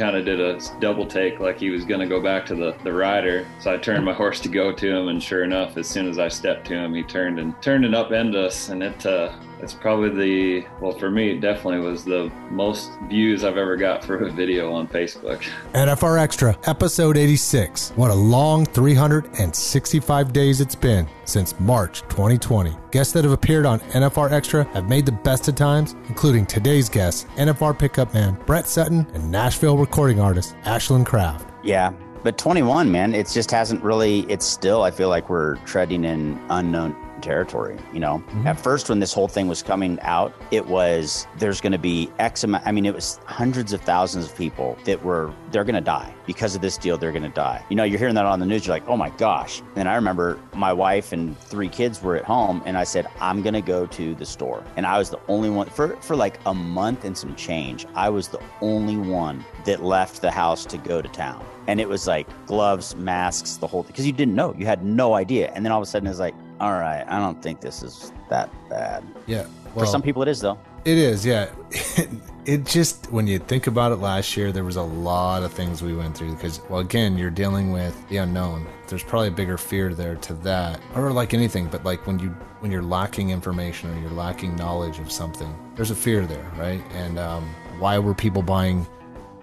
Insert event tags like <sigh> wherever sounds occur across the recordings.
Kind of did a double take like he was going to go back to the, the rider. So i turned my <laughs> horse to go to him and sure enough as soon as i stepped to him he turned and turned and upended us and it uh, it's probably the well for me it definitely was the most views i've ever got for a video on facebook <laughs> NFR Extra, episode 86. What a long 365 days it's been since March 2020. Guests that have appeared on NFR Extra have made the best of times, including today's guest, NFR pickup man Brett Sutton and Nashville recording artist Ashlyn Kraft. Yeah. But 21, man, it just hasn't really, it's still, I feel like we're treading in unknown territory. You know, mm-hmm. at first, when this whole thing was coming out, it was there's going to be X amount, I mean, it was hundreds of thousands of people that were, they're going to die because of this deal. They're going to die. You know, you're hearing that on the news, you're like, oh my gosh. And I remember my wife and three kids were at home, and I said, I'm going to go to the store. And I was the only one for, for like a month and some change. I was the only one that left the house to go to town. And it was like gloves, masks, the whole thing, because you didn't know. You had no idea. And then all of a sudden, it's like, all right, I don't think this is that bad. Yeah. For some people, it is, though. It is, yeah. <laughs> It, just when you think about it last year, there was a lot of things we went through because, well, again, you're dealing with the unknown. There's probably a bigger fear there to that, or like anything, but like when you when you're lacking information or you're lacking knowledge of something, there's a fear there, right? And um, why were people buying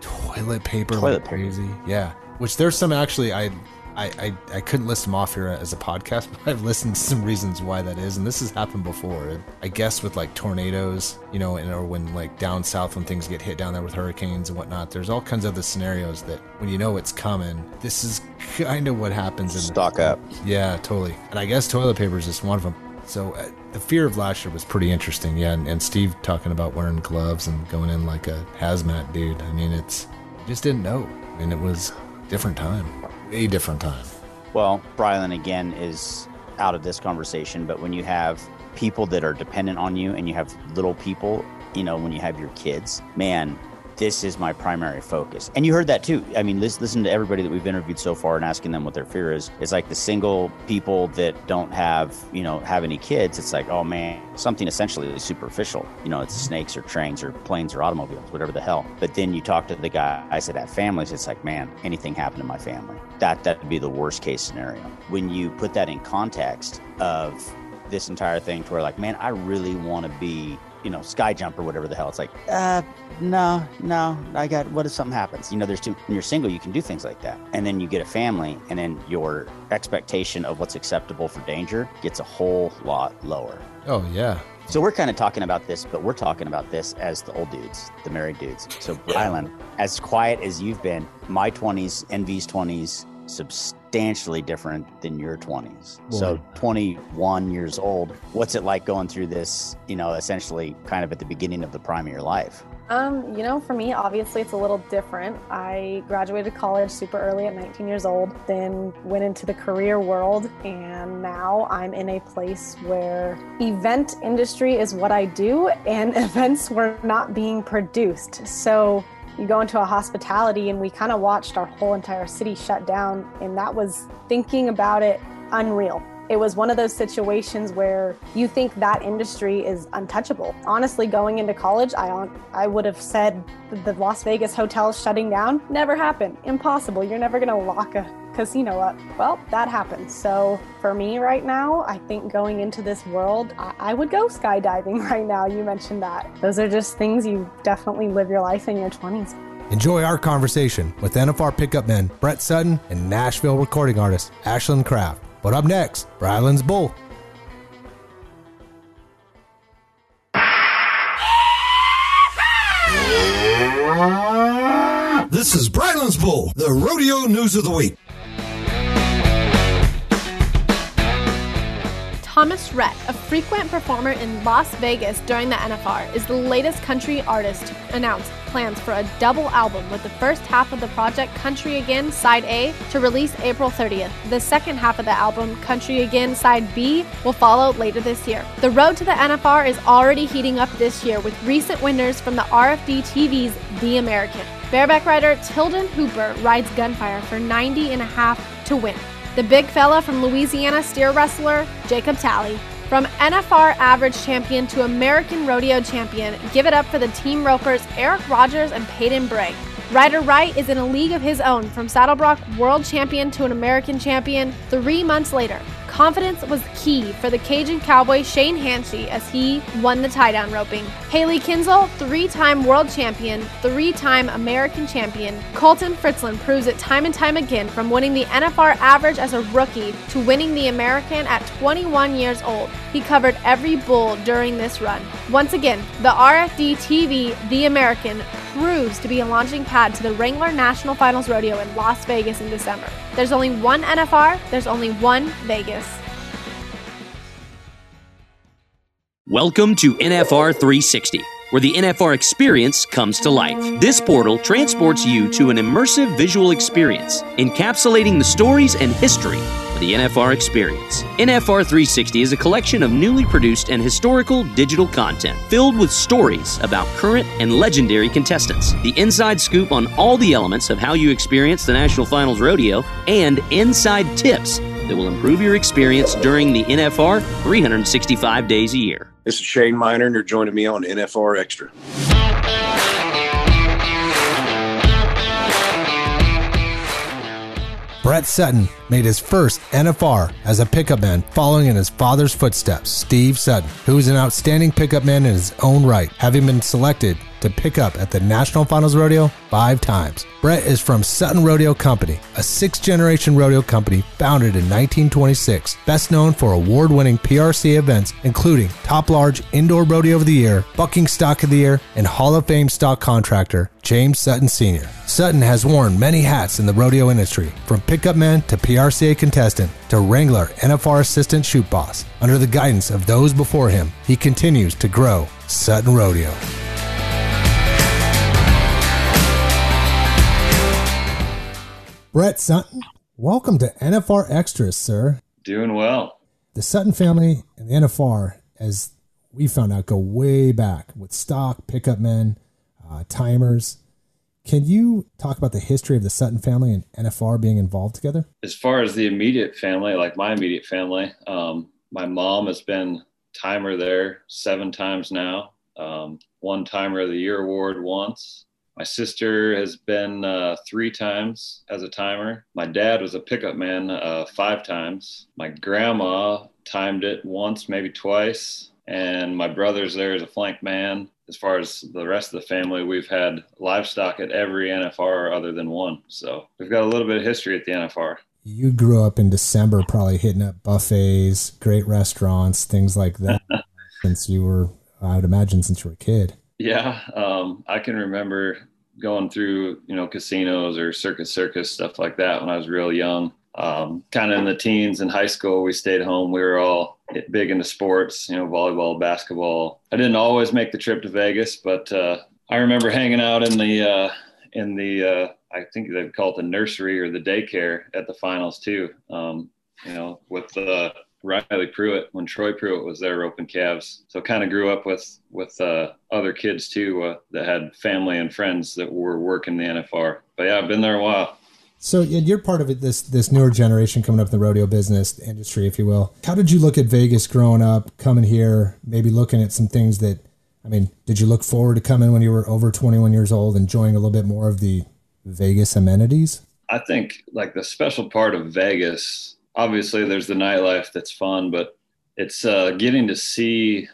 toilet paper Toilet like paper. crazy? Yeah, which there's some actually I. I, I, I couldn't list them off here as a podcast, <laughs> but I've listened to some reasons why that is, and this has happened before. I guess with like tornadoes, you know, and or when like down south when things get hit down there with hurricanes and whatnot. There's all kinds of other scenarios that when you know it's coming, this is kind of what happens. In Stock up. yeah, totally. And I guess toilet paper is just one of them. So uh, the fear of last year was pretty interesting. Yeah, and, and Steve talking about wearing gloves and going in like a hazmat dude. I mean, it's just didn't know. I mean, it was different time, a different time. Well, Brylan again is out of this conversation, but when you have people that are dependent on you and you have little people, you know, when you have your kids, man, this is my primary focus. And you heard that too. I mean, listen, to everybody that we've interviewed so far and asking them what their fear is. It's like the single people that don't have, you know, have any kids. It's like, oh man, something essentially superficial. You know, it's snakes or trains or planes or automobiles, whatever the hell. But then you talk to the guys that have families. It's like, man, anything happened to my family. That that would be the worst case scenario. When you put that in context of this entire thing, to where like, man, I really want to be you know, sky jump or whatever the hell. It's like, uh, no, no, I got, what if something happens? You know, there's two, when you're single, you can do things like that. And then you get a family, and then your expectation of what's acceptable for danger gets a whole lot lower. Oh yeah, So we're kind of talking about this, but we're talking about this as the old dudes, the married dudes. So, Rylan, as quiet as you've been, my 20s, Envy's 20s, substantially different than your 20s. So, 21 years old, what's it like going through this, you know, essentially kind of at the beginning of the prime of your life? Um, you know, for me, obviously it's a little different. I graduated college super early at 19 years old, then went into the career world, and now I'm in a place where event industry is what I do, and <laughs> events were not being produced. So you go into a hospitality, and we kind of watched our whole entire city shut down, and that was thinking about it unreal. It was one of those situations where you think that industry is untouchable. Honestly, going into college, I I would have said the Las Vegas hotels shutting down never happened. Impossible. You're never going to lock a casino up. Well, that happened. So for me right now, I think going into this world, I, I would go skydiving <laughs> right now. You mentioned that. Those are just things you definitely live your life in your 20s. Enjoy our conversation with NFR pickup men Brett Sutton and Nashville recording artist Ashlyn Kraft. But up next, Bryland's Bull. This is Bryland's Bull, the rodeo news of the week. Thomas Rhett, a frequent performer in Las Vegas during the NFR, is the latest country artist to announce plans for a double album with the first half of the project, Country Again Side A, to release April 30th. The second half of the album, Country Again Side B, will follow later this year. The road to the NFR is already heating up this year with recent winners from the RFD TV's The American. Bareback rider Tilden Hooper rides Gunfire for 90 and a half to win. The big fella from Louisiana steer wrestler Jacob Talley. From NFR average champion to American rodeo champion, give it up for the team ropers Erich Rogers and Paden Bray. Ryder Wright is in a league of his own from saddle bronc world champion to an American champion three months later. Confidence was key for the Cajun cowboy Shane Hanchey as he won the tie down roping. Hailey Kinsel, three time world champion, three time American champion. Colton Fritzlan proves it time and time again from winning the NFR average as a rookie to winning the American at 21 years old. He covered every bull during this run. Once again, the RFD TV The American proves to be a launching pad to the Wrangler National Finals Rodeo in Las Vegas in December. There's only one NFR, there's only one Vegas. Welcome to NFR 360, where the NFR experience comes to life. This portal transports you to an immersive visual experience, encapsulating the stories and history of the NFR experience. NFR 360 is a collection of newly produced and historical digital content filled with stories about current and legendary contestants, the inside scoop on all the elements of how you experience the National Finals Rodeo, and inside tips that will improve your experience during the NFR 365 days a year. This is Shane Miner, and you're joining me on NFR Extra. Brett Sutton made his first NFR as a pickup man following in his father's footsteps, Steve Sutton, who is an outstanding pickup man in his own right, having been selected to pick up at the National Finals Rodeo five times. Brett is from Sutton Rodeo Company, a six generation rodeo company founded in 1926, best known for award winning PRC events including Top Large Indoor Rodeo of the Year, Bucking Stock of the Year, and Hall of Fame stock contractor James Sutton Sr. Sutton has worn many hats in the rodeo industry, from pickup man to PRCA contestant to Wrangler NFR assistant chute boss. Under the guidance of those before him, he continues to grow Sutton Rodeo. Brett Sutton, welcome to NFR Extras, sir. Doing well. The Sutton family and the NFR, as we found out, go way back with stock, pickup men, uh, timers. Can you talk about the history of the Sutton family and NFR being involved together? As far as the immediate family, like my immediate family, um, my mom has been timer there seven times now. Um, one timer of the year award once. My sister has been uh, three times as a timer. My dad was a pickup man uh, five times. My grandma timed it once, maybe twice. And my brother's there as a flank man. As far as the rest of the family, we've had livestock at every NFR other than one. So we've got a little bit of history at the NFR. You grew up in December, probably hitting up buffets, great restaurants, things like that, <laughs> since you were, I would imagine, since you were a kid. Yeah, um, I can remember going through, you know, casinos or circus circus stuff like that when I was real young. Um, kind of in the teens and high school, we stayed home. We were all big into sports, you know, volleyball, basketball. I didn't always make the trip to Vegas, but uh, I remember hanging out in the uh, in the uh, I think they call it the nursery or the daycare at the finals too. Um, you know, with the Riley Pruitt when Troy Pruitt was there roping calves. So kind of grew up with with uh, other kids too uh, that had family and friends that were working the NFR. But yeah, I've been there a while. So you're part of it, this this newer generation coming up in the rodeo business industry, if you will. How did you look at Vegas growing up, coming here, maybe looking at some things that, I mean, did you look forward to coming when you were over 21 years old, enjoying a little bit more of the Vegas amenities? I think like the special part of Vegas obviously there's the nightlife that's fun, but it's uh, getting to see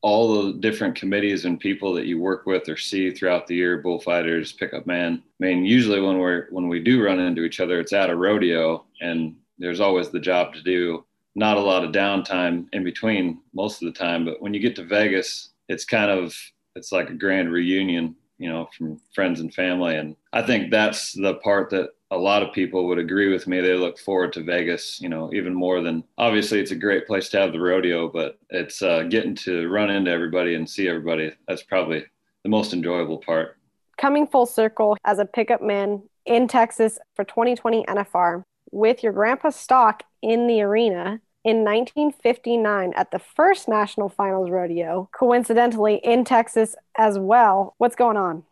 all the different committees and people that you work with or see throughout the year, bullfighters, pickup man I mean, usually when we're when we do run into each other, it's at a rodeo, and there's always the job to do. Not a lot of downtime in between most of the time, but when you get to Vegas, it's kind of it's like a grand reunion, you know, from friends and family, and I think that's the part that a lot of people would agree with me. They look forward to Vegas, you know, even more than obviously it's a great place to have the rodeo, but it's uh, getting to run into everybody and see everybody. That's probably the most enjoyable part. Coming full circle as a pickup man in Texas for 2020 NFR with your grandpa stock in the arena in 1959 at the first National Finals Rodeo, coincidentally in Texas as well. What's going on?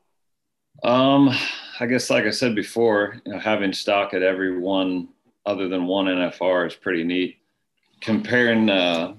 Um, I guess, like I said before, you know, having stock at every one other than one NFR is pretty neat. Comparing uh,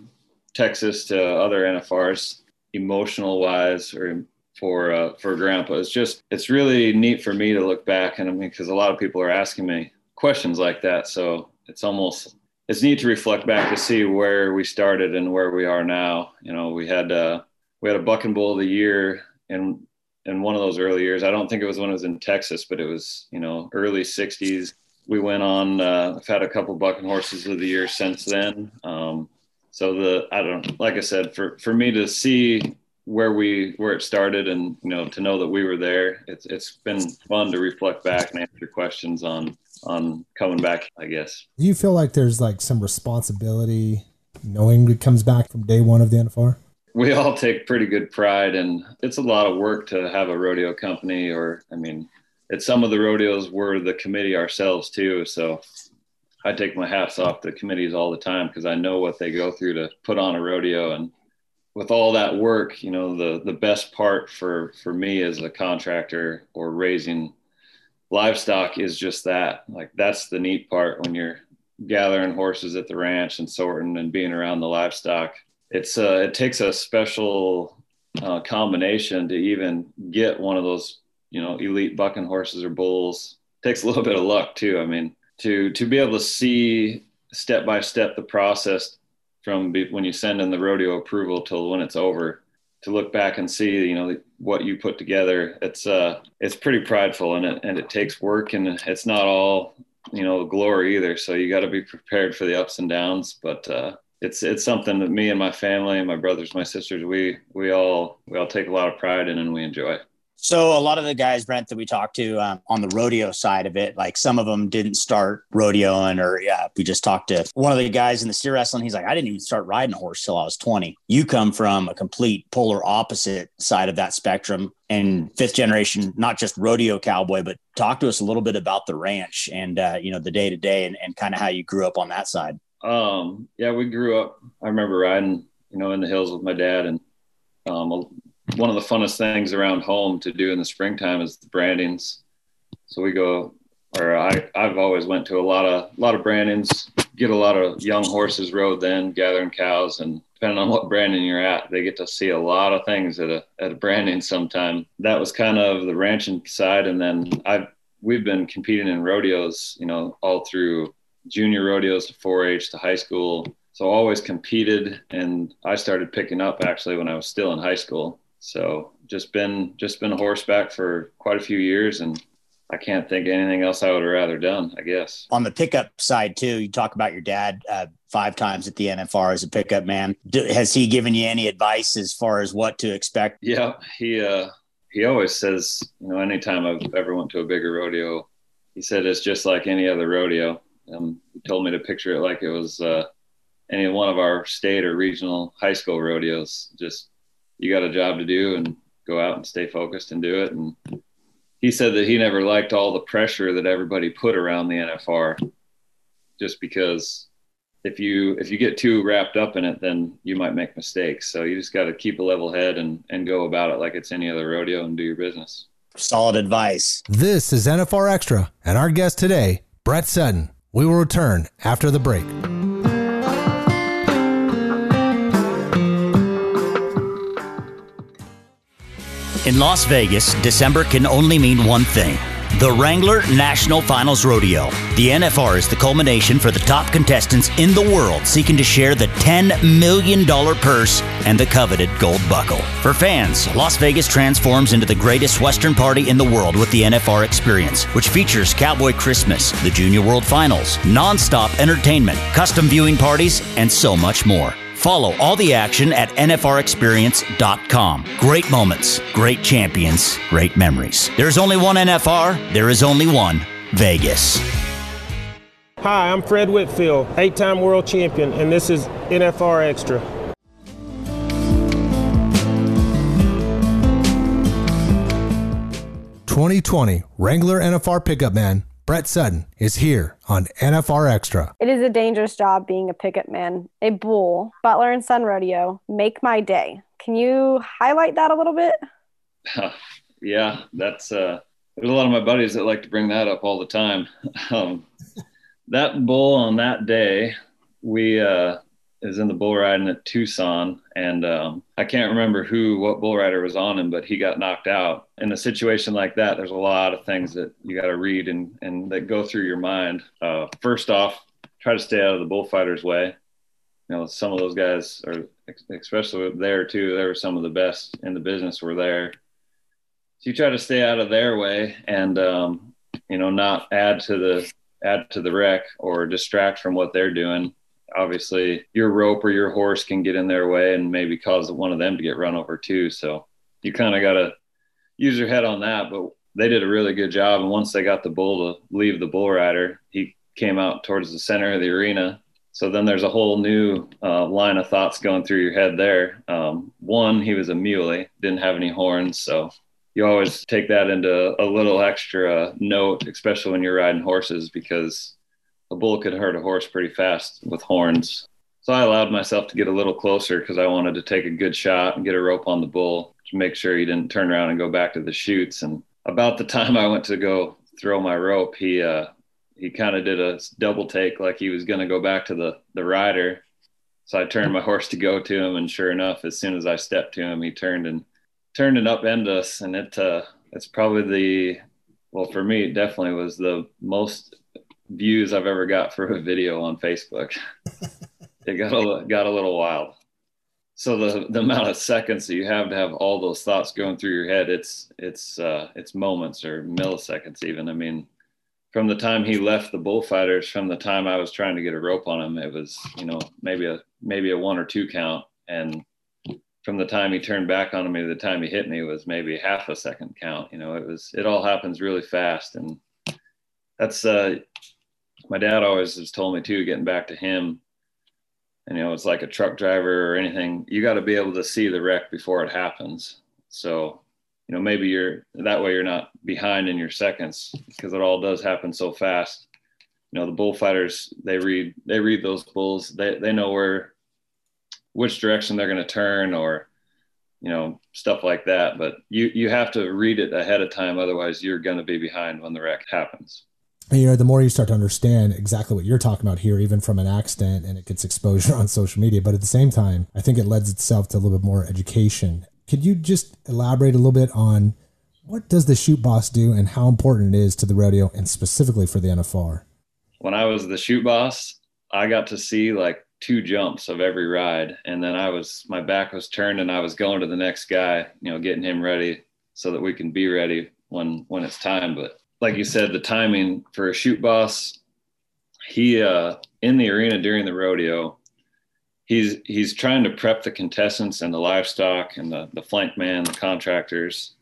Texas to other NFRs, emotional wise, or for uh, for Grandpa, it's just it's really neat for me to look back and I mean, because a lot of people are asking me questions like that, so it's almost it's neat to reflect back to see where we started and where we are now. You know, we had uh, we had a buck and bull of the year in in one of those early years. I don't think it was when it was in Texas, but it was you know early '60s. We went on. Uh, I've had a couple bucking horses of the year since then. Um, so the I don't like I said for for me to see where we where it started and you know to know that we were there it's it's been fun to reflect back and answer questions on on coming back i guess do you feel like there's like some responsibility knowing it comes back from day one of the nfr <laughs> we all take pretty good pride and it's a lot of work to have a rodeo company or i mean at some of the rodeos we're the committee ourselves too so i take my hats off to committees all the time because i know what they go through to put on a rodeo and with all that work you know the the best part for for me as a contractor or raising livestock is just that like that's the neat part when you're gathering horses at the ranch and sorting and being around the livestock it's uh, it takes a special uh, combination to even get one of those you know elite bucking horses or bulls. It takes a little bit of luck too. I mean to to be able to see step by step the process from be, when you send in the rodeo approval till when it's over to look back and see you know what you put together it's uh it's pretty prideful and it and it takes work and it's not all you know glory either. So you got to be prepared for the ups and downs but uh it's it's something that me and my family and my brothers, my sisters, we we all we all take a lot of pride in and we enjoy. So a lot of the guys, Brent, that we talked to um, on the rodeo side of it, like some of them didn't start rodeoing, or yeah, we just talked to one of the guys in the steer wrestling. He's like, I didn't even start riding a horse till I was 20. You come from a complete polar opposite side of that spectrum, and fifth generation, not just rodeo cowboy, but talk to us a little bit about the ranch and uh, you know the day to day and, and kind of how you grew up on that side. Um, yeah, we grew up. I remember riding, you know, in the hills with my dad, and um, one of the funnest things around home to do in the springtime is the brandings. So we go, or I, I've always went to a lot of, a lot of brandings. Get a lot of young horses rode then, gathering cows, and depending on what branding you're at, they get to see a lot of things at a at a branding sometime. That was kind of the ranching side, and then I've we've been competing in rodeos, you know, all through junior rodeos to 4-H to high school. So always competed, and I started picking up actually when I was still in high school. So just been just been horseback for quite a few years, and I can't think of anything else I would have rather done. I guess on the pickup side too, you talk about your dad uh, five times at the NFR as a pickup man. Do, has he given you any advice as far as what to expect? Yeah, he uh, he always says, you know, anytime I've ever went to a bigger rodeo, he said it's just like any other rodeo um, he told me to picture it like it was uh, any one of our state or regional high school rodeos. Just you got a job to do and go out and stay focused and do it. And he said that he never liked all the pressure that everybody put around the NFR, just because if you if you get too wrapped up in it, then you might make mistakes. So you just got to keep a level head and and go about it like it's any other rodeo and do your business. Solid advice. This is NFR Extra, and our guest today, Brett Sutton. We will return after the break. In Las Vegas, December can only mean one thing The Wrangler National Finals Rodeo. The NFR is the culmination for the top contestants in the world seeking to share the $10 million purse and the coveted gold buckle. For fans, Las Vegas transforms into the greatest Western party in the world with the NFR experience, which features Cowboy Christmas, the Junior World Finals, non-stop entertainment, custom viewing parties, and so much more. Follow all the action at NFRExperience.com. Great moments, great champions, great memories. There's only one NFR, there is only one Vegas. Hi, I'm Fred Whitfield, eight time world champion, and this is NFR Extra. Twenty twenty Wrangler NFR pickup man Brett Sutton is here on NFR Extra. It is a dangerous job being a pickup man, a bull, Butler and Son Rodeo. Make my day. Can you highlight that a little bit? <laughs> yeah, that's uh, there's a lot of my buddies that like to bring that up all the time. <laughs> Um, that bull on that day, we uh, is in the bull riding at Tucson, and um, I can't remember who, what bull rider was on him, but he got knocked out. In a situation like that, there's a lot of things that you got to read and and that go through your mind. Uh, first off, try to stay out of the bullfighter's way. You know, some of those guys are, especially there too. They were some of the best in the business. Were there, so you try to stay out of their way and um, you know not add to the add to the wreck or distract from what they're doing obviously your rope or your horse can get in their way and maybe cause one of them to get run over too. So you kind of got to use your head on that. But they did a really good job. And once they got the bull to leave the bull rider, he came out towards the center of the arena. So then there's a whole new uh, line of thoughts going through your head there. Um, one, he was a muley, didn't have any horns. So you always take that into a little extra note, especially when you're riding horses, because a bull could hurt a horse pretty fast with horns. So I allowed myself to get a little closer because I wanted to take a good shot and get a rope on the bull to make sure he didn't turn around and go back to the chutes. And about the time I went to go throw my rope, he uh, he kind of did a double take like he was going to go back to the the rider. So I turned my horse to go to him, and sure enough, as soon as I stepped to him, he turned and turned and upended us. And it uh, it's probably the well for me, it definitely was the most views I've ever got for a video on Facebook. <laughs> it got a got a little wild. So the the amount of seconds that you have to have all those thoughts going through your head, it's it's uh, it's moments or milliseconds even. I mean, from the time he left the bullfighters, from the time I was trying to get a rope on him, it was you know maybe a maybe a one or two count, and from the time he turned back on me to the time he hit me was maybe half a second count. You know, it was it all happens really fast, and that's uh, my dad always has told me too, getting back to him, and you know, it's like a truck driver or anything, you got to be able to see the wreck before it happens. So, you know, maybe you're that way you're not behind in your seconds because it all does happen so fast. You know, the bullfighters, they read they read those bulls. They they know where which direction they're going to turn or you know stuff like that but you you have to read it ahead of time otherwise you're going to be behind when the wreck happens you know, the more you start to understand exactly what you're talking about here, even from an accident and it gets exposure <laughs> on social media, but at the same time, I think it lends itself to a little bit more education. Could you just elaborate a little bit on what does the chute boss do and how important it is to the rodeo and specifically for the NFR? When I was the chute boss, I got to see like two jumps of every ride. And then I was, my back was turned and I was going to the next guy, you know, getting him ready so that we can be ready when, when it's time. But like you said, the timing for a chute boss, he uh, in the arena during the rodeo, he's he's trying to prep the contestants and the livestock and the the flank man, the contractors,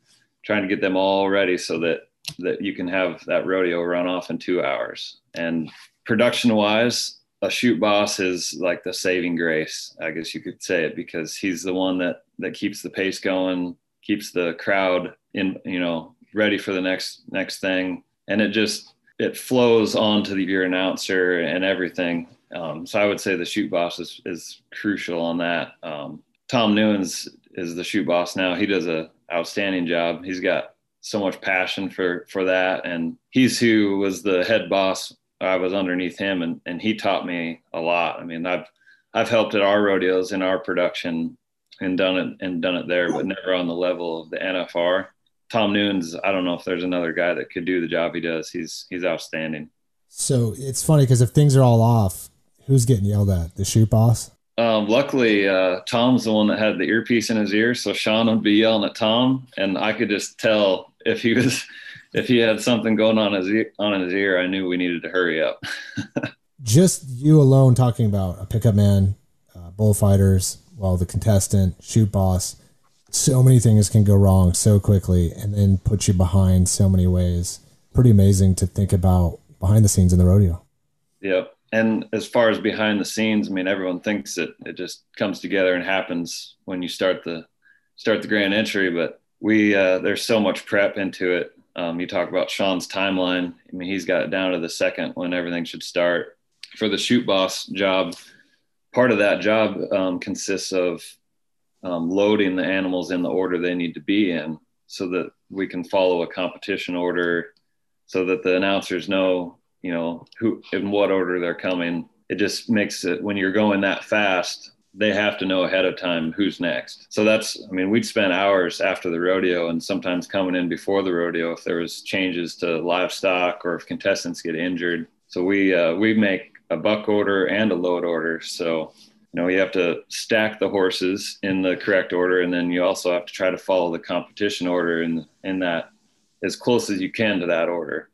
trying to get them all ready so that that you can have that rodeo run off in two hours. And production wise, a chute boss is like the saving grace, I guess you could say it, because he's the one that that keeps the pace going, keeps the crowd in, you know, ready for the next next thing, and it just it flows onto the, your announcer and everything. Um, so I would say the chute boss is, is crucial on that. Um, Tom Newens is the chute boss now. He does a outstanding job. He's got so much passion for for that, and he's who was the head boss. I was underneath him, and and he taught me a lot. I mean, I've I've helped at our rodeos in our production and done it and done it there, but never on the level of the NFR Tom Noons, I don't know if there's another guy that could do the job he does. He's he's outstanding. So it's funny because if things are all off, who's getting yelled at? The chute boss. Um, luckily, uh, Tom's the one that had the earpiece in his ear, so Sean would be yelling at Tom, and I could just tell if he was <laughs> if he had something going on his ear, on his ear. I knew we needed to hurry up. <laughs> Just you alone talking about a pickup man, uh, bullfighters, well, the contestant, shoot boss. So many things can go wrong so quickly, and then put you behind so many ways. Pretty amazing to think about behind the scenes in the rodeo. Yep and as far as behind the scenes, I mean, everyone thinks that it just comes together and happens when you start the start the grand entry. But we uh, there's so much prep into it. Um, you talk about Sean's timeline. I mean, he's got it down to the second when everything should start. For the chute boss job, part of that job um, consists of um, loading the animals in the order they need to be in, so that we can follow a competition order, so that the announcers know you know who in what order they're coming. It just makes it when you're going that fast they have to know ahead of time who's next. So that's i mean we'd spend hours after the rodeo and sometimes coming in before the rodeo if there was changes to livestock or if contestants get injured. So we uh, we make a buck order and a load order. So you know you have to stack the horses in the correct order and then you also have to try to follow the competition order in in that as close as you can to that order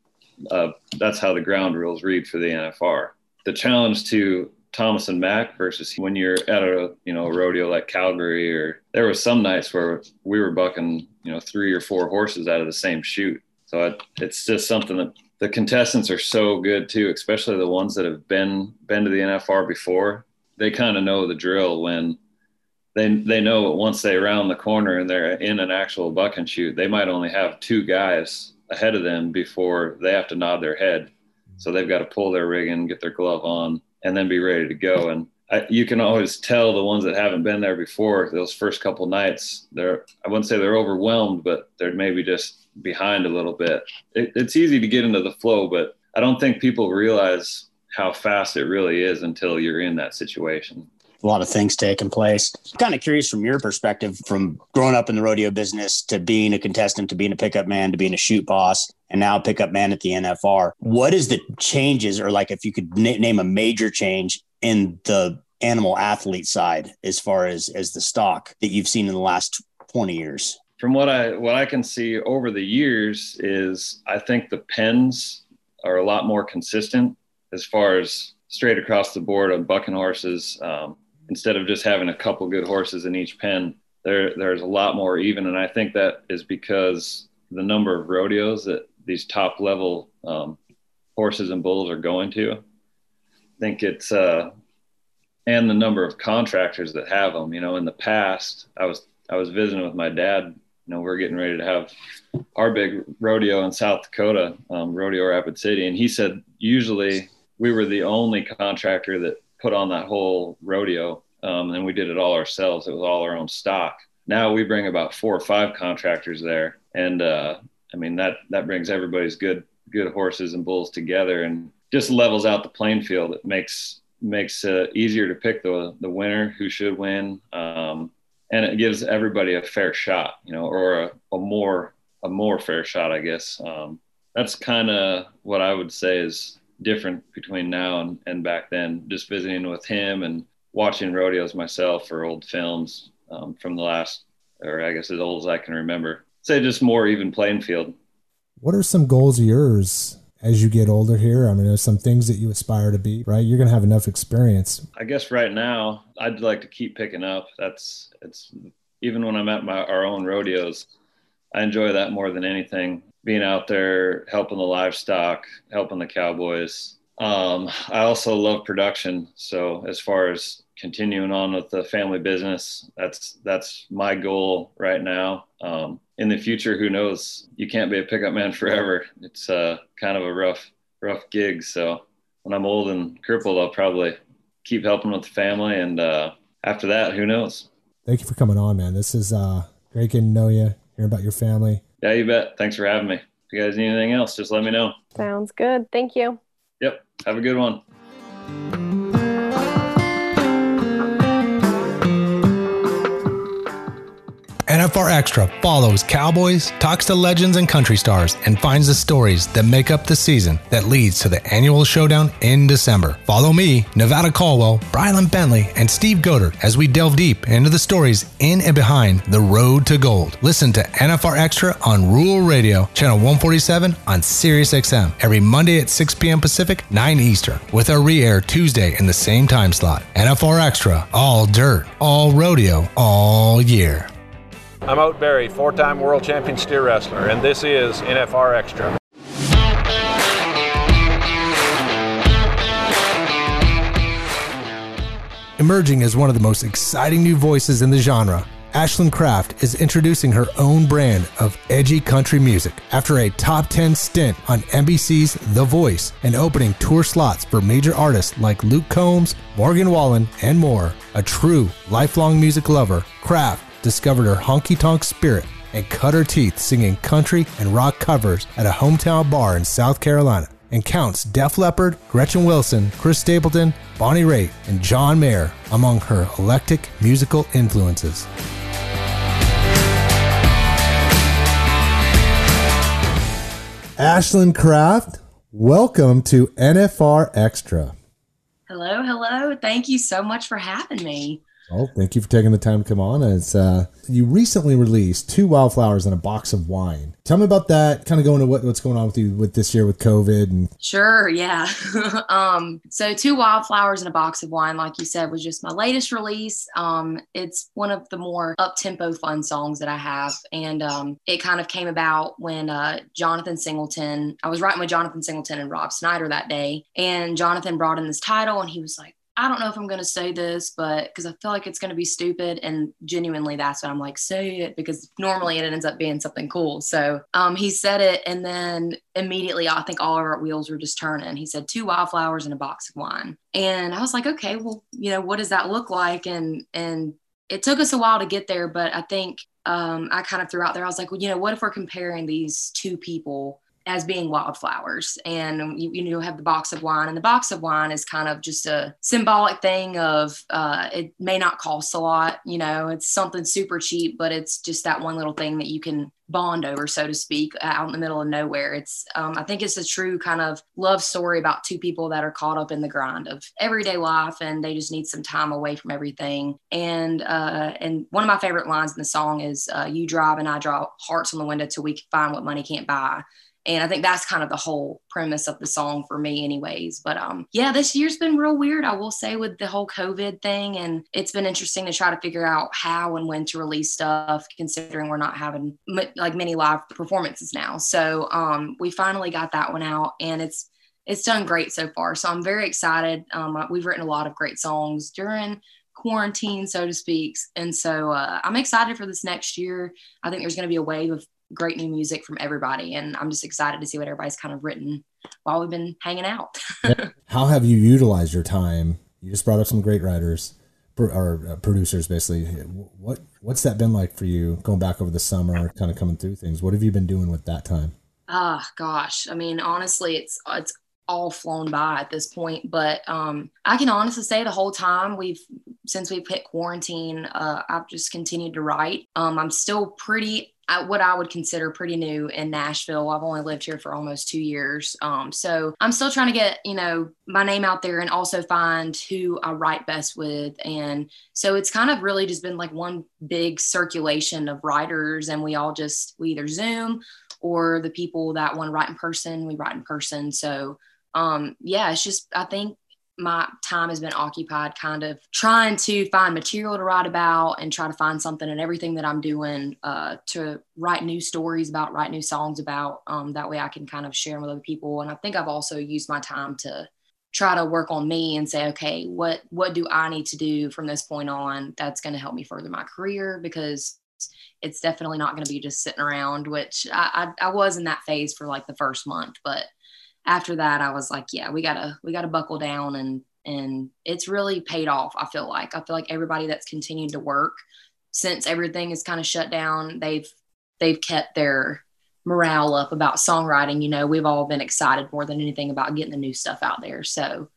uh, that's how the ground rules read for the NFR. The challenge to Thomas and Mack versus when you're at a you know rodeo like Calgary or there were some nights where we were bucking you know three or four horses out of the same chute. So it, it's just something that the contestants are so good too, especially the ones that have been been to the NFR before. They kind of know the drill when they they know once they round the corner and they're in an actual buck and chute, they might only have two guys ahead of them before they have to nod their head. So they've got to pull their rig and get their glove on and then be ready to go. And I, you can always tell the ones that haven't been there before those first couple nights, they're, I wouldn't say they're overwhelmed, but they're maybe just behind a little bit. It, it's easy to get into the flow, but I don't think people realize how fast it really is until you're in that situation a lot of things taking place. kind of curious from your perspective, from growing up in the rodeo business to being a contestant, to being a pickup man, to being a chute boss, and now pickup man at the NFR. What is the changes, or like if you could na- name a major change in the animal athlete side as far as as the stock that you've seen in the last 20 years? From what I what I can see over the years is I think the pens are a lot more consistent as far as straight across the board on bucking horses. Um, instead of just having a couple good horses in each pen, there there's a lot more even, and I think that is because the number of rodeos that these top level um, horses and bulls are going to. I think it's uh, and the number of contractors that have them. You know, in the past, I was I was visiting with my dad. You know, we're getting ready to have our big rodeo in South Dakota, um, Rodeo Rapid City, and he said usually we were the only contractor that put on that whole rodeo. Um, and we did it all ourselves. It was all our own stock. Now we bring about four or five contractors there, and uh, I mean that that brings everybody's good good horses and bulls together, and just levels out the playing field. It makes makes uh, easier to pick the the winner who should win, um, and it gives everybody a fair shot, you know, or a, a more a more fair shot, I guess. Um, that's kind of what I would say is different between now and, and back then. Just visiting with him and watching rodeos myself or old films um, from the last, or I guess as old as I can remember. Say just more even playing field. What are some goals of yours as you get older here? I mean, there's some things that you aspire to be, right? You're going to have enough experience. I guess right now I'd like to keep picking up. That's it's even when I'm at my our own rodeos, I enjoy that more than anything being out there helping the livestock, helping the cowboys. Um, I also love production. So as far as continuing on with the family business, that's that's my goal right now. Um, in the future, who knows? You can't be a pickup man <laughs> forever. It's uh, kind of a rough rough gig. So when I'm old and crippled, I'll probably keep helping with the family. And uh, after that, who knows? Thank you for coming on, man. This is uh, great getting to know you, hearing about your family. Yeah, you bet. Thanks for having me. If you guys need anything else, just let me know. Sounds good. Thank you. Yep. Have a good one. NFR Extra follows cowboys, talks to legends and country stars, and finds the stories that make up the season that leads to the annual showdown in December. Follow me, Nevada Caldwell, Brylan Bentley, and Steve Goder as we delve deep into the stories in and behind the road to gold. Listen to NFR Extra on Rural Radio, channel 147 on Sirius XM, every Monday at 6 p.m. Pacific, 9 Eastern, with a re air Tuesday in the same time slot. NFR Extra, all dirt, all rodeo, all year. I'm Ote Berry, four time world champion steer wrestler, and this is NFR Extra. Emerging as one of the most exciting new voices in the genre, Ashlyn Kraft is introducing her own brand of edgy country music after a top 10 stint on NBC's The Voice and opening tour slots for major artists like Luke Combs, Morgan Wallen, and more. A true lifelong music lover, Kraft discovered her honky tonk spirit and cut her teeth singing country and rock covers at a hometown bar in South Carolina and counts Def Leppard, Gretchen Wilson, Chris Stapleton, Bonnie Raitt, and John Mayer among her eclectic musical influences. Ashlyn Kraft, welcome to NFR Extra. Hello, hello. Thank you so much for having me. Oh, thank you for taking the time to come on. It's uh, you recently released two wildflowers and a box of wine. Tell me about that. Kind of going to what, what's going on with you with this year with COVID and sure, yeah. <laughs> um, so two wildflowers and a box of wine, like you said, was just my latest release. Um, it's one of the more up tempo fun songs that I have, and um, it kind of came about when uh, Jonathan Singleton. I was writing with Jonathan Singleton and Rob Snyder that day, and Jonathan brought in this title, and he was like I don't know if I'm going to say this, but because I feel like it's going to be stupid. And genuinely, that's what I'm like, say it because normally it ends up being something cool. So um, he said it. And then immediately, I think all of our wheels were just turning. He said, two wildflowers and a box of wine. And I was like, okay, well, you know, what does that look like? And, and, it took us a while to get there, but I think um, I kind of threw out there. I was like, well, you know, what if we're comparing these two people as being wildflowers. And you, you know have the box of wine and the box of wine is kind of just a symbolic thing of uh, it may not cost a lot you know it's something super cheap but it's just that one little thing that you can bond over so to speak out in the middle of nowhere. It's um, i think it's a true kind of love story about two people that are caught up in the grind of everyday life and they just need some time away from everything. And uh, and one of my favorite lines in the song is uh, you drive and i draw hearts on the window till we can find what money can't buy and i think that's kind of the whole premise of the song for me anyways. But um yeah this year's been real weird i will say with the whole covid thing. And it's been interesting to try to figure out how and when to release stuff considering we're not having like many live performances now. So um we finally got that one out and it's it's done great so far. So i'm very excited. Um we've written a lot of great songs during quarantine, so to speak. And so uh, I'm excited for this next year. I think there's going to be a wave of great new music from everybody. And I'm just excited to see what everybody's kind of written while we've been hanging out. <laughs> How have you utilized your time? You just brought up some great writers or uh, producers, basically. What what's that been like for you going back over the summer, kind of coming through things? What have you been doing with that time? Ah, oh, gosh. I mean, honestly, it's it's all flown by at this point. But um, I can honestly say the whole time we've since we've hit quarantine, uh, I've just continued to write. Um, I'm still pretty what I would consider pretty new in Nashville. I've only lived here for almost two years. Um, so I'm still trying to get, you know, my name out there and also find who I write best with. And so it's kind of really just been like one big circulation of writers. And we all just, we either Zoom or the people that want to write in person, we write in person. So um, yeah, it's just, I think my time has been occupied kind of trying to find material to write about and try to find something in everything that I'm doing uh, to write new stories about, write new songs about. Um, that way I can kind of share them with other people. And I think I've also used my time to try to work on me and say, okay, what what do I need to do from this point on that's going to help me further my career because it's definitely not going to be just sitting around, which I, I, I was in that phase for like the first month, but after that i was like yeah we gotta we gotta buckle down and and it's really paid off i feel like i feel like everybody that's continued to work since everything is kind of shut down they've they've kept their morale up about songwriting you know we've all been excited more than anything about getting the new stuff out there so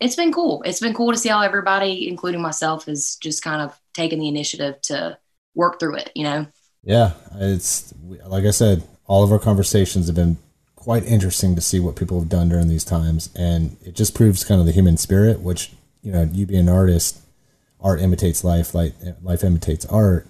it's been cool it's been cool to see how everybody including myself has just kind of taken the initiative to work through it, you know? Yeah. It's like I said, all of our conversations have been quite interesting to see what people have done during these times. And it just proves kind of the human spirit, which, you know, you being an artist, art imitates life, like life imitates art.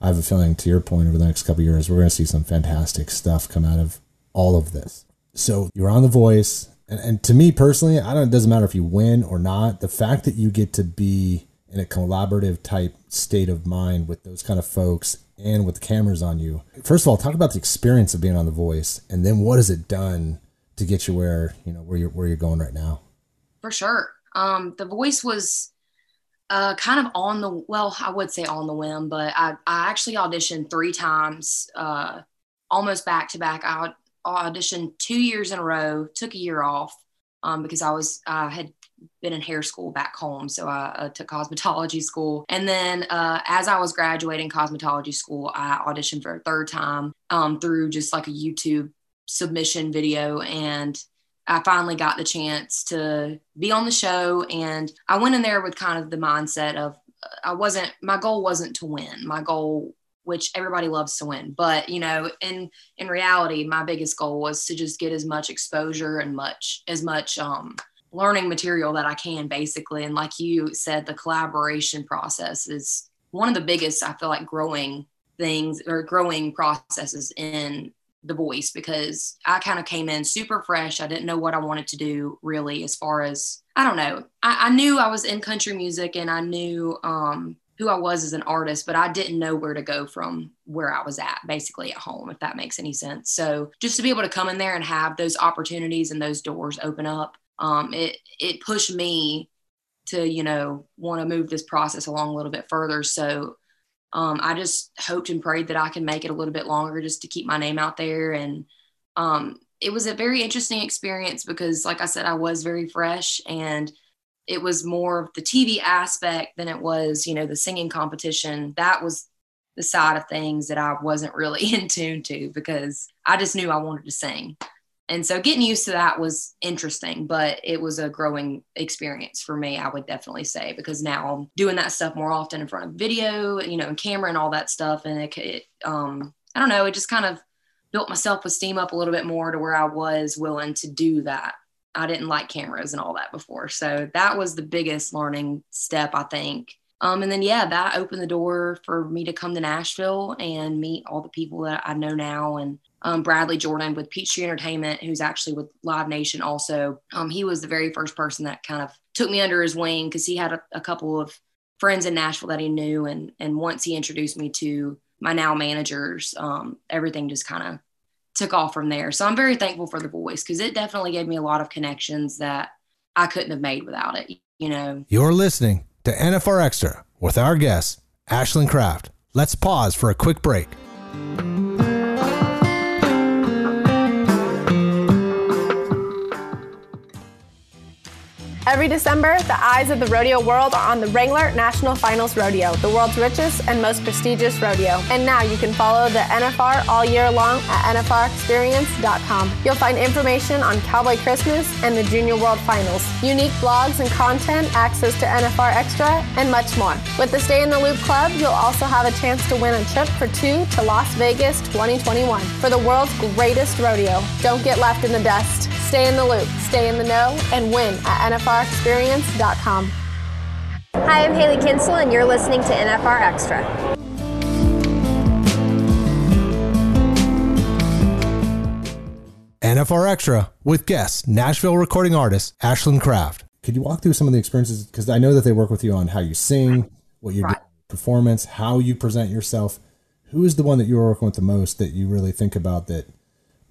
I have a feeling to your point over the next couple years, we're going to see some fantastic stuff come out of all of this. So you're on The Voice. And, and to me personally, I don't, it doesn't matter if you win or not. The fact that you get to be in a collaborative type state of mind with those kind of folks and with the cameras on you. First of all, talk about the experience of being on The Voice, and then what has it done to get you where you know where you're where you're going right now? For sure, um, The Voice was uh, kind of on the well, I would say on the whim, but I I actually auditioned three times, uh, almost back to back. I auditioned two years in a row, took a year off um, because I was I had been in hair school back home. So I uh, took cosmetology school. And then uh, as I was graduating cosmetology school, I auditioned for a third time um, through just like a YouTube submission video. And I finally got the chance to be on the show. And I went in there with kind of the mindset of I wasn't, my goal wasn't to win. My goal which everybody loves to win but you know in in reality my biggest goal was to just get as much exposure and much as much um learning material that I can basically. And like you said, the collaboration process is one of the biggest, I feel like, growing things or growing processes in the voice because I kind of came in super fresh. I didn't know what I wanted to do really, as far as I don't know. I, I knew I was in country music and I knew um, who I was as an artist, but I didn't know where to go from where I was at, basically at home, if that makes any sense. So just to be able to come in there and have those opportunities and those doors open up um, it it pushed me to you know want to move this process along a little bit further. So um, i just hoped and prayed that i can make it a little bit longer just to keep my name out there. And um, it was a very interesting experience because like i said i was very fresh and it was more of the tv aspect than it was you know the singing competition. That was the side of things that i wasn't really <laughs> in tune to because i just knew i wanted to sing and so getting used to that was interesting but it was a growing experience for me i would definitely say because now i'm doing that stuff more often in front of video you know and camera and all that stuff. And it, it um i don't know it just kind of built myself with steam up a little bit more to where i was willing to do that. I didn't like cameras and all that before. So that was the biggest learning step i think um, and then yeah that opened the door for me to come to nashville and meet all the people that i know now and um, Bradley Jordan with Peachtree Entertainment, who's actually with Live Nation also. Um, he was the very first person that kind of took me under his wing because he had a, a, couple of friends in Nashville that he knew. And, and once he introduced me to my now managers, um, everything just kind of took off from there. So I'm very thankful for the voice because it definitely gave me a lot of connections that I couldn't have made without it, you know. You're listening to NFR Extra with our guest, Ashland Craft. Let's pause for a quick break. Every December, the eyes of the rodeo world are on the Wrangler National Finals Rodeo, the world's richest and most prestigious rodeo. And now you can follow the NFR all year long at NFRexperience.com. You'll find information on Cowboy Christmas and the Junior World Finals, unique blogs and content, access to NFR Extra, and much more. With the Stay in the Loop Club, you'll also have a chance to win a trip for two to Las Vegas 2021 for the world's greatest rodeo. Don't get left in the dust. Stay in the loop, stay in the know, and win at NFRexperience.com. Hi, I'm Hailey Kinsel, and you're listening to NFR Extra. NFR Extra with guest Nashville recording artist Ashland Craft. Could you walk through some of the experiences? Because I know that they work with you on how you sing, what your right. performance, how you present yourself. Who is the one that you're working with the most that you really think about that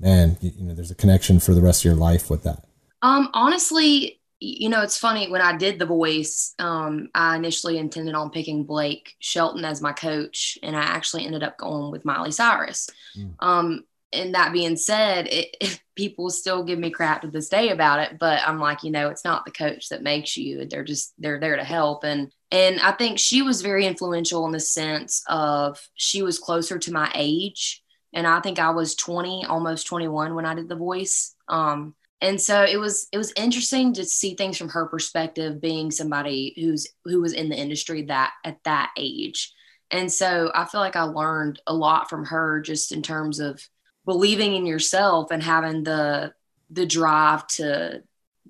man, you, you know, there's a connection for the rest of your life with that? Um, honestly, you know, it's funny when I did the voice, um, I initially intended on picking Blake Shelton as my coach, and I actually ended up going with Miley Cyrus. Mm. Um, and that being said, it, it, people still give me crap to this day about it, but I'm like, you know, it's not the coach that makes you. They're just they're there to help, and and I think she was very influential in the sense of she was closer to my age and I think I was 20, almost 21 when I did the voice. Um, and so it was it was interesting to see things from her perspective, being somebody who's who was in the industry that at that age. And so I feel like I learned a lot from her just in terms of believing in yourself and having the the drive to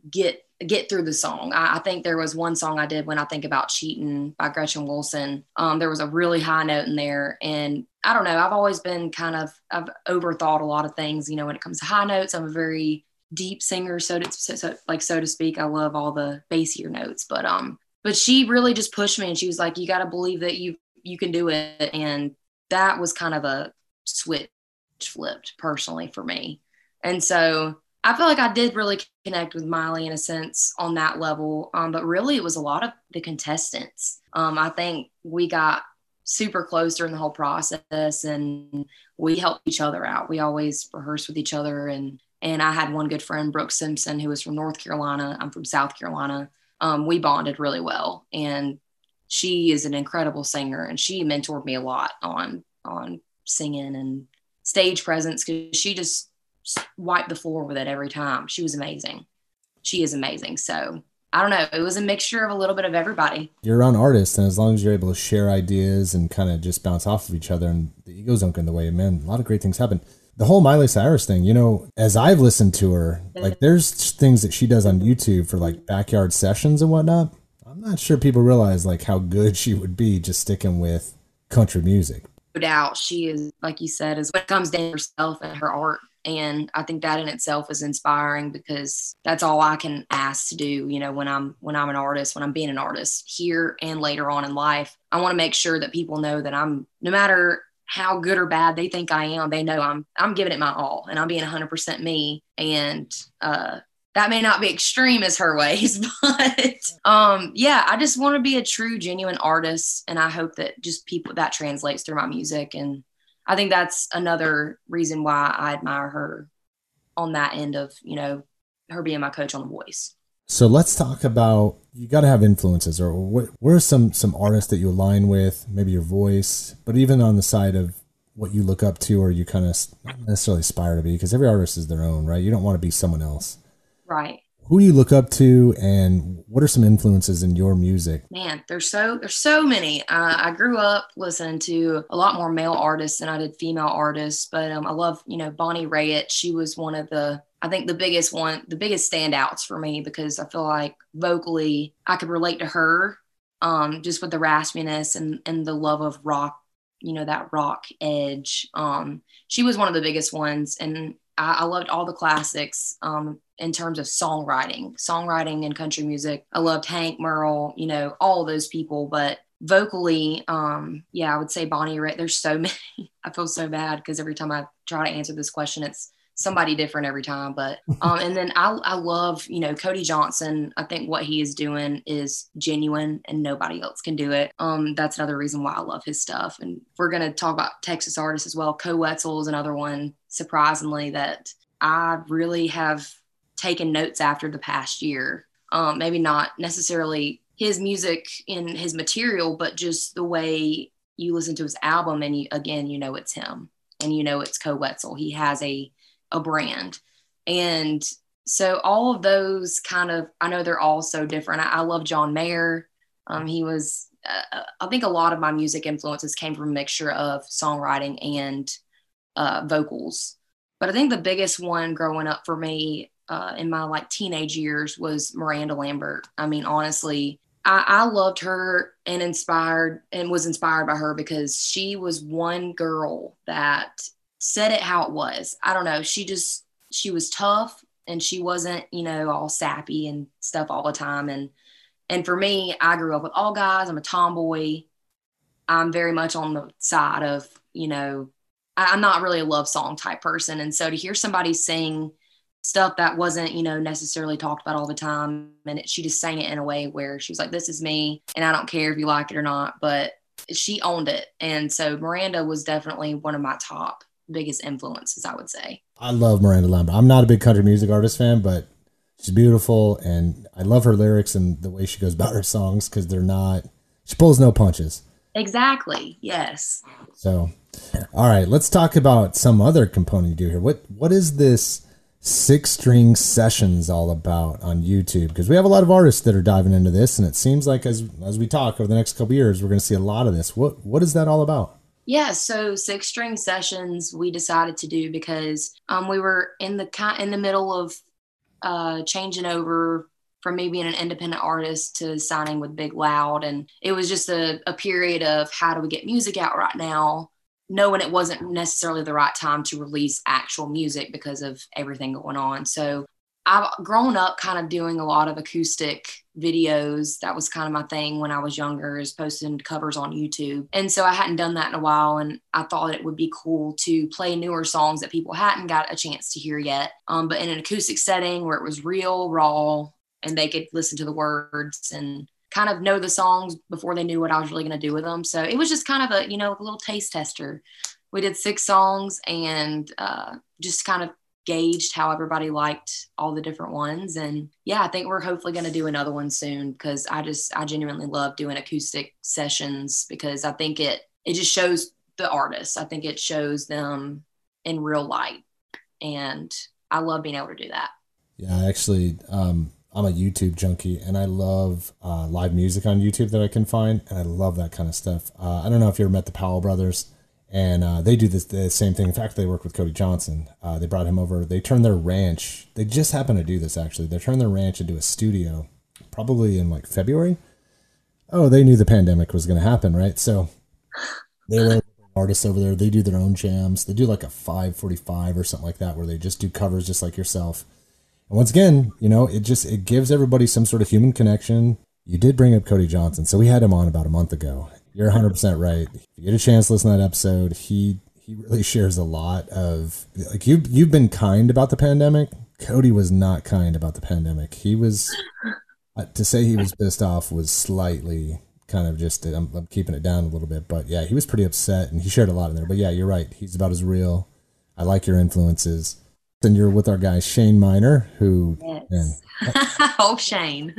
get get through the song. I, I, think there was one song I did when I think about cheating by Gretchen Wilson. Um, there was a really high note in there, and I don't know. I've always been kind of I've overthought a lot of things. You know, when it comes to high notes, I'm a very deep singer, so to so, so, like so to speak. I love all the bassier notes, but um, but she really just pushed me, and she was like, "You got to believe that you you can do it," and that was kind of a switch flipped personally for me, and so I feel like I did really connect with Miley in a sense on that level. Um, but really, it was a lot of the contestants. Um, I think we got super close during the whole process and we helped each other out. We always rehearse with each other. And, and I had one good friend, Brooke Simpson, who was from North Carolina. I'm from South Carolina. Um, we bonded really well. And she is an incredible singer and she mentored me a lot on, on singing and stage presence because she just wiped the floor with it every time. She was amazing. She is amazing. So I don't know. It was a mixture of a little bit of everybody. You're around artists, and as long as you're able to share ideas and kind of just bounce off of each other, and the egos don't get in the way, man, a lot of great things happen. The whole Miley Cyrus thing, you know, as I've listened to her, like there's things that she does on YouTube for like backyard sessions and whatnot. I'm not sure people realize like how good she would be just sticking with country music. No doubt, she is like you said, is what comes down to herself and her art and i think that in itself is inspiring because that's all i can ask to do you know when i'm when i'm an artist when i'm being an artist here and later on in life. I want to make sure that people know that i'm no matter how good or bad they think i am they know i'm i'm giving it my all and i'm being 100% me. And uh that may not be extreme as her ways <laughs> but um yeah i just want to be a true genuine artist. And i hope that just people that translates through my music and I think that's another reason why I admire her on that end of, you know, her being my coach on the voice. So let's talk about you got to have influences or what where are some some artists that you align with, maybe your voice, but even on the side of what you look up to or you kind of not necessarily aspire to be because every artist is their own, right? You don't want to be someone else. Right who do you look up to and what are some influences in your music? Man there's so there's so many. Uh, i grew up listening to a lot more male artists than i did female artists but um, i love you know bonnie raitt. She was one of the i think the biggest one the biggest standouts for me because i feel like vocally i could relate to her um, just with the raspiness and and the love of rock you know that rock edge. Um, she was one of the biggest ones and I, loved all the classics. Um, in terms of songwriting, songwriting and country music. I loved Hank Merle, you know, all those people, but vocally, um, yeah, I would say Bonnie Raitt. There's so <laughs> many. I feel so bad because every time I try to answer this question, it's somebody different every time. But <laughs> um, and then I I love you know Cody Johnson. I think what he is doing is genuine, and nobody else can do it. Um, that's another reason why I love his stuff. And we're gonna talk about Texas artists as well. Koe Wetzel is another one. Surprisingly, that I really have taken notes after the past year. Um, maybe not necessarily his music in his material, but just the way you listen to his album and you, again, you know it's him and you know it's Koe Wetzel. He has a a brand. And so all of those kind of, I know they're all so different. I, I love John Mayer. Um, he was, uh, I think a lot of my music influences came from a mixture of songwriting and uh, vocals. But I think the biggest one growing up for me uh, in my like teenage years was Miranda Lambert. I mean, honestly, I, I loved her and inspired and was inspired by her because she was one girl that said it how it was. I don't know. She just she was tough and she wasn't, you know, all sappy and stuff all the time. And and for me, I grew up with all guys. I'm a tomboy. I'm very much on the side of, you know, I'm not really a love song type person. And so to hear somebody sing stuff that wasn't, you know, necessarily talked about all the time, and it, she just sang it in a way where she was like, "This is me, and I don't care if you like it or not," but she owned it. And so Miranda was definitely one of my top biggest influences, I would say. I love Miranda Lambert. I'm not a big country music artist fan, but she's beautiful and I love her lyrics and the way she goes about her songs because they're not, she pulls no punches. Exactly. Yes. So, all right, let's talk about some other component you do here. What What is this Six String Sessions all about on YouTube? Because we have a lot of artists that are diving into this, and it seems like as as we talk over the next couple years, we're going to see a lot of this. What what is that all about? Yeah, so six string sessions we decided to do because um, we were in the in the middle of uh, changing over from me being an independent artist to signing with Big Loud, and it was just a, a period of how do we get music out right now, knowing it wasn't necessarily the right time to release actual music because of everything going on. So I've grown up kind of doing a lot of acoustic videos. That was kind of my thing when I was younger, is posting covers on YouTube. And so I hadn't done that in a while. And I thought it would be cool to play newer songs that people hadn't got a chance to hear yet. Um, but in an acoustic setting where it was real, raw, and they could listen to the words and kind of know the songs before they knew what I was really going to do with them. So it was just kind of a, you know, a little taste tester. We did six songs and uh, just kind of gauged how everybody liked all the different ones. And yeah, I think we're hopefully going to do another one soon because I just, I genuinely love doing acoustic sessions because I think it, it just shows the artists. I think it shows them in real light. And I love being able to do that. Yeah, actually, um, I'm a YouTube junkie and I love uh, live music on YouTube that I can find. And I love that kind of stuff. Uh, I don't know if you ever met the Powell brothers and uh, they do this the same thing. In fact, they work with Cody Johnson. Uh, they brought him over. They turned their ranch. They just happened to do this actually. They turned their ranch into a studio, probably in like February. Oh, they knew the pandemic was going to happen, right? So they were artists over there. They do their own jams. They do like a 545 or something like that, where they just do covers just like yourself. And once again, you know, it just it gives everybody some sort of human connection. You did bring up Cody Johnson, so we had him on about a month ago, you're 100% right. If you get a chance to listen to that episode, he he really <laughs> shares a lot of like you you've been kind about the pandemic. Cody was not kind about the pandemic. He was uh, to say he was pissed off was slightly kind of just I'm, I'm keeping it down a little bit, but yeah, he was pretty upset and he shared a lot in there. But yeah, you're right. He's about as real. I like your influences. And you're with our guy Shane Minor, who yes. <laughs> oh Shane.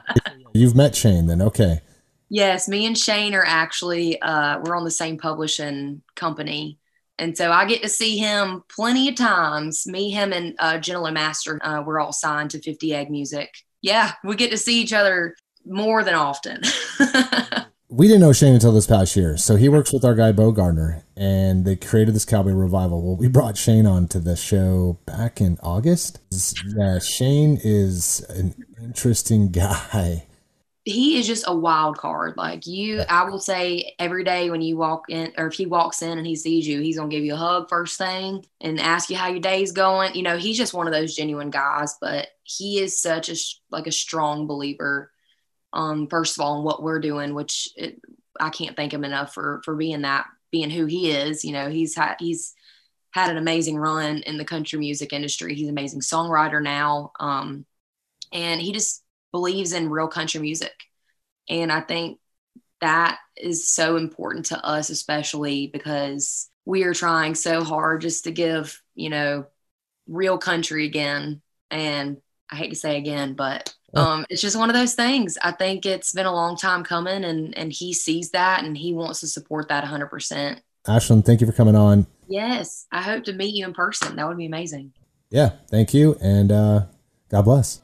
<laughs> you've met Shane then, okay. Yes, me and Shane are actually uh, we're on the same publishing company, and so I get to see him plenty of times. Me, him, and uh, Gentle Master, uh, we're all signed to Fifty Egg Music. Yeah, we get to see each other more than often. <laughs> we didn't know Shane until this past year, so he works with our guy Bo Gardner, and they created this cowboy revival. Well, we brought Shane on to the show back in August. Yeah, Shane is an interesting guy he is just a wild card. Like you, I will say every day when you walk in, or if he walks in and he sees you, he's gonna give you a hug first thing and ask you how your day's going. You know, he's just one of those genuine guys. But he is such a like a strong believer. Um, first of all, in what we're doing, which it, I can't thank him enough for for being that, being who he is. You know, he's had he's had an amazing run in the country music industry. He's an amazing songwriter now. Um, and he just believes in real country music. And I think that is so important to us, especially because we are trying so hard just to give, you know, real country again. And I hate to say again, but um, it's just one of those things. I think it's been a long time coming, and and he sees that, and he wants to support that 100. percent Ashland, thank you for coming on. Yes, I hope to meet you in person. That would be amazing. Yeah, thank you, and uh, God bless.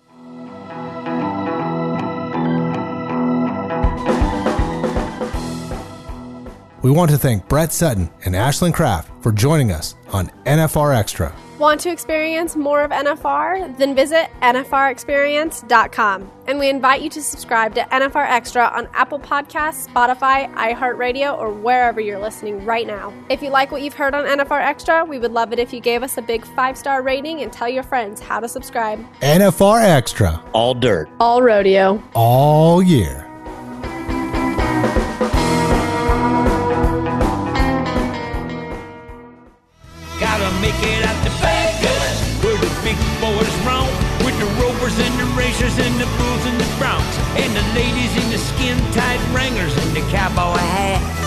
We want to thank Brett Sutton and Ashland Craft for joining us on NFR Extra. Want to experience more of NFR? Then visit NFRexperience.com. And we invite you to subscribe to NFR Extra on Apple Podcasts, Spotify, iHeartRadio, or wherever you're listening right now. If you like what you've heard on NFR Extra, we would love it if you gave us a big five star rating and tell your friends how to subscribe. NFR Extra. All dirt. All rodeo. All year. and the racers and the bulls and the broncs and the ladies in the skin-tight wranglers and the cowboy hats.